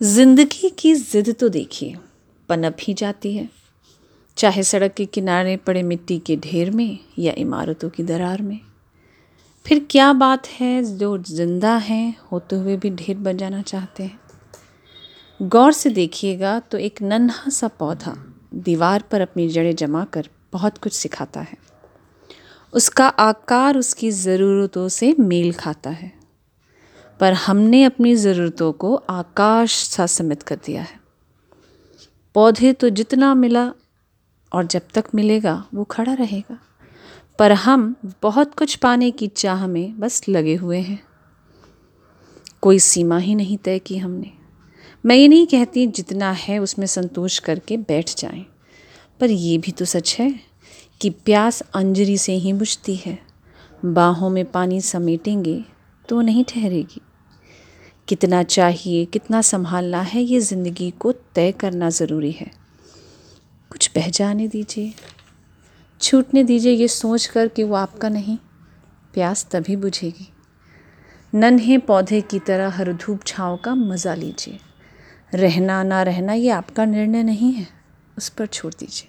ज़िंदगी की जिद तो देखिए, पनप ही जाती है। चाहे सड़क के किनारे पड़े मिट्टी के ढेर में या इमारतों की दरार में। फिर क्या बात है, जो ज़िंदा हैं, होते हुए भी ढेर बन जाना चाहते हैं। गौर से देखिएगा तो एक नन्हा सा पौधा दीवार पर अपनी जड़ें जमा कर बहुत कुछ सिखाता है। उसका आकार उसकी ज़रूरतों से मेल खाता है। पर हमने अपनी ज़रूरतों को आकाश सा समित कर दिया है। पौधे तो जितना मिला और जब तक मिलेगा, वो खड़ा रहेगा। पर हम बहुत कुछ पाने की चाह में बस लगे हुए हैं। कोई सीमा ही नहीं तय की हमने। मैं ये नहीं कहती जितना है उसमें संतोष करके बैठ जाएँ, पर ये भी तो सच है कि प्यास अंजरी से ही बुझती है। बाहों में पानी समेटेंगे तो नहीं ठहरेगी। कितना चाहिए, कितना संभालना है, ये ज़िंदगी को तय करना ज़रूरी है। कुछ बह जाने दीजिए, छूटने दीजिए ये सोच कर कि वो आपका नहीं, प्यास तभी बुझेगी। नन्हे पौधे की तरह हर धूप छाँव का मज़ा लीजिए। रहना ना रहना ये आपका निर्णय नहीं है, उस पर छोड़ दीजिए।